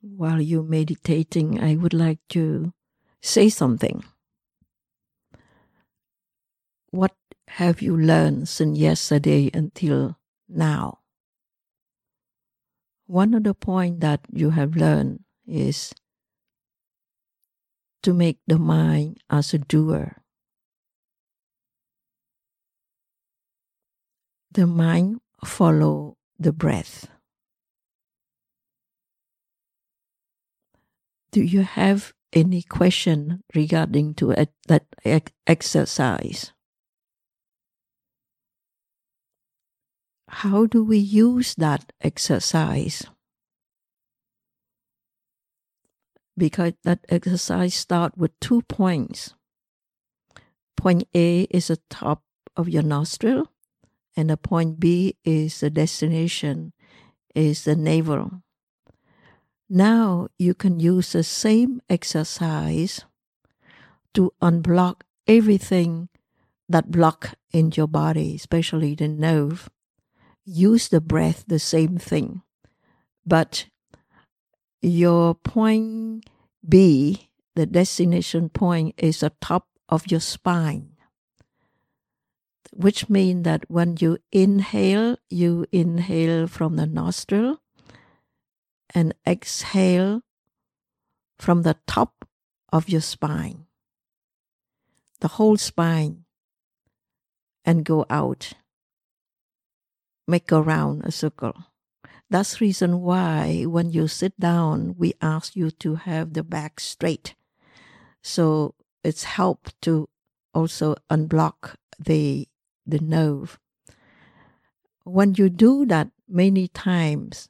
while you're meditating, I would like to say something. What have you learned since yesterday until now? One of the points that you have learned is to make the mind as a doer. The mind follow the breath. Do you have any question regarding to that exercise? How do we use that exercise? Because that exercise start with two points. Point A is the top of your nostril, and the point B is the destination, is the navel. Now you can use the same exercise to unblock everything that block in your body, especially the nerve. Use the breath, the same thing. But your point B, the destination point, is the top of your spine, which means that when you inhale, you inhale from the nostril and exhale from the top of your spine, the whole spine, and go out. Make around a circle. That's reason why when you sit down, we ask you to have the back straight. So it's help to also unblock the the nerve. When you do that many times,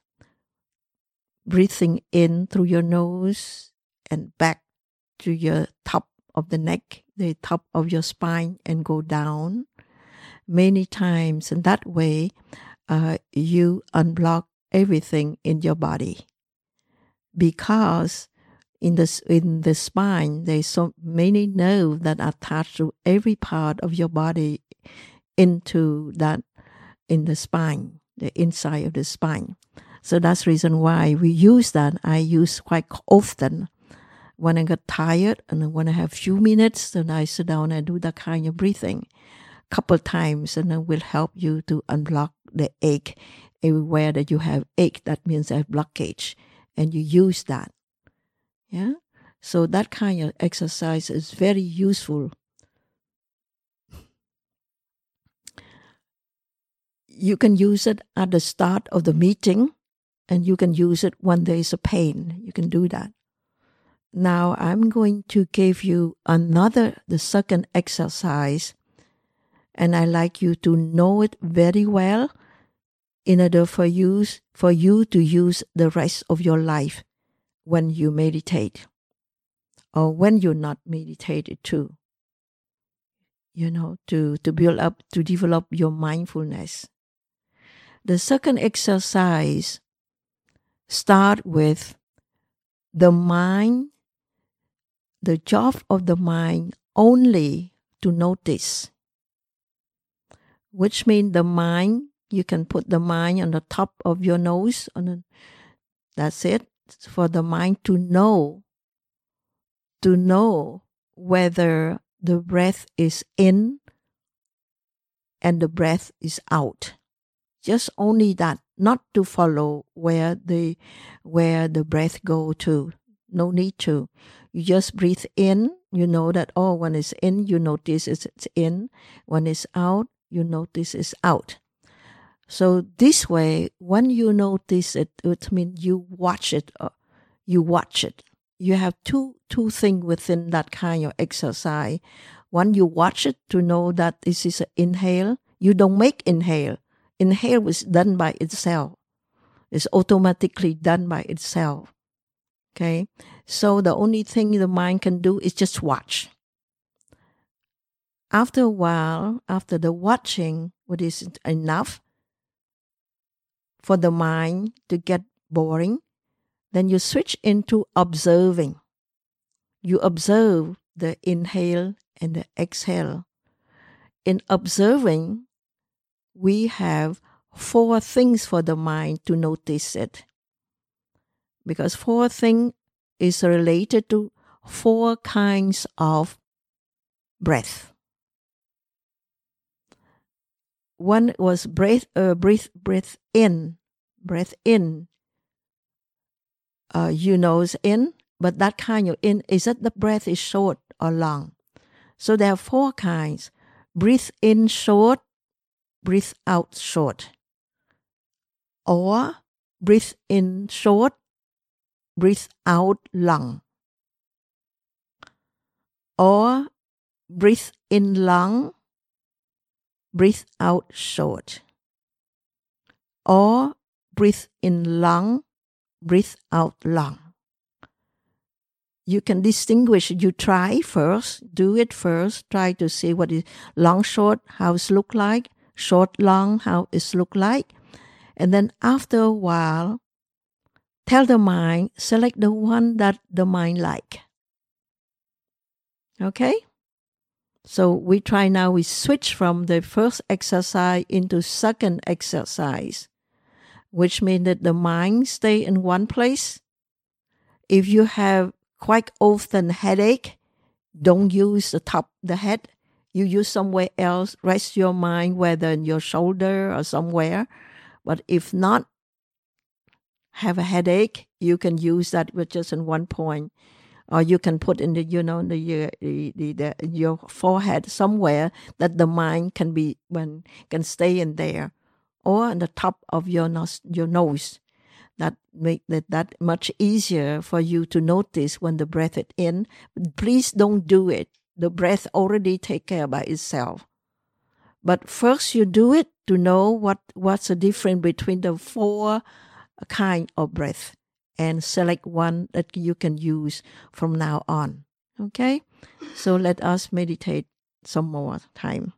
breathing in through your nose and back to your top of the neck, the top of your spine, and go down many times. And that way, uh, you unblock everything in your body. Because in the, in the spine, there's so many nerves that attach to every part of your body into that, in the spine, the inside of the spine. So that's reason why we use that. I use quite often. When I get tired and when I have few minutes, then I sit down and do that kind of breathing. Couple times and it will help you to unblock the ache everywhere that you have ache. That means a blockage and you use that. Yeah? So that kind of exercise is very useful. You can use it at the start of the meeting and you can use it when there is a pain. You can do that. Now I'm going to give you another, the second exercise, and I like you to know it very well in order for you, for you to use the rest of your life when you meditate or when you're not meditated too. You know, to, to build up, to develop your mindfulness. The second exercise start with the mind, the job of the mind only to notice, which means the mind, you can put the mind on the top of your nose, on that's it, for the mind to know, to know whether the breath is in and the breath is out. Just only that not to follow where the where the breath go to. No need to. You just breathe in. You know that oh when it's in you notice it's in. When it's out you notice it's out. So this way when you notice it it means you watch it uh, you watch it. You have two two things within that kind of exercise. One you watch it to know that this is an inhale you don't make inhale inhale is done by itself. It's automatically done by itself. Okay? So the only thing the mind can do is just watch. After a while, after the watching, what is enough for the mind to get boring, then you switch into observing. You observe the inhale and the exhale. In observing, we have four things for the mind to notice it. because four thing is related to four kinds of breath. One was breath, uh, breathe, breath in, breath in. Uh, you nose in, but that kind of in is that the breath is short or long. So there are four kinds: breathe in short, breathe out short, or breathe in short, breathe out long, or breathe in long, breathe out short, or breathe in long, breathe out long. You can distinguish. You try first, do it first. Try to see what is long, short, how look like, short, long, how it look like, and then after a while, tell the mind select the one that the mind like. Okay. So we try now, we switch from the first exercise into second exercise, which means that the mind stay in one place. If you have quite often headache, don't use the top the head. You use somewhere else. Rest your mind, whether in your shoulder or somewhere. But if not, have a headache, you can use that with just in one point or you can put in the you know the, uh, the, the, the your forehead somewhere that the mind can be when can stay in there or on the top of your nose your nose that make that, that much easier for you to notice when the breath is in please don't do it the breath already take care by itself but first you do it to know what what's the difference between the four kind of breath and select one that you can use from now on. Okay? So let us meditate some more time.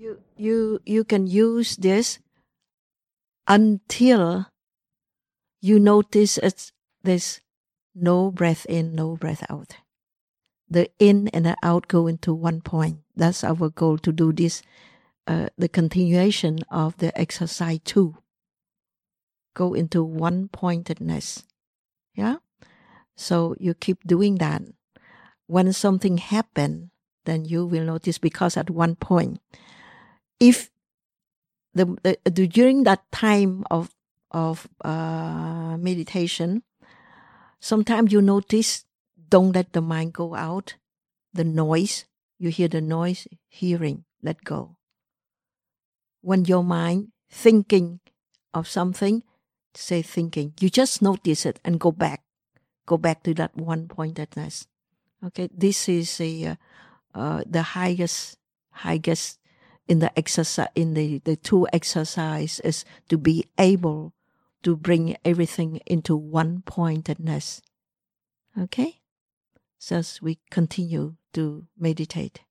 You you you can use this until you notice it's there's no breath in, no breath out. The in and the out go into one point. That's our goal to do this, uh, the continuation of the exercise two. Go into one pointedness. Yeah? So you keep doing that. When something happen, then you will notice because at one point if the, the, the during that time of of uh, meditation, sometimes you notice don't let the mind go out. The noise you hear the noise, hearing, let go. When your mind thinking of something, say thinking, you just notice it and go back, go back to that one pointedness. Okay, this is a uh, uh, the highest highest in the exercise in the, the two exercise is to be able to bring everything into one pointedness. Okay? So as we continue to meditate.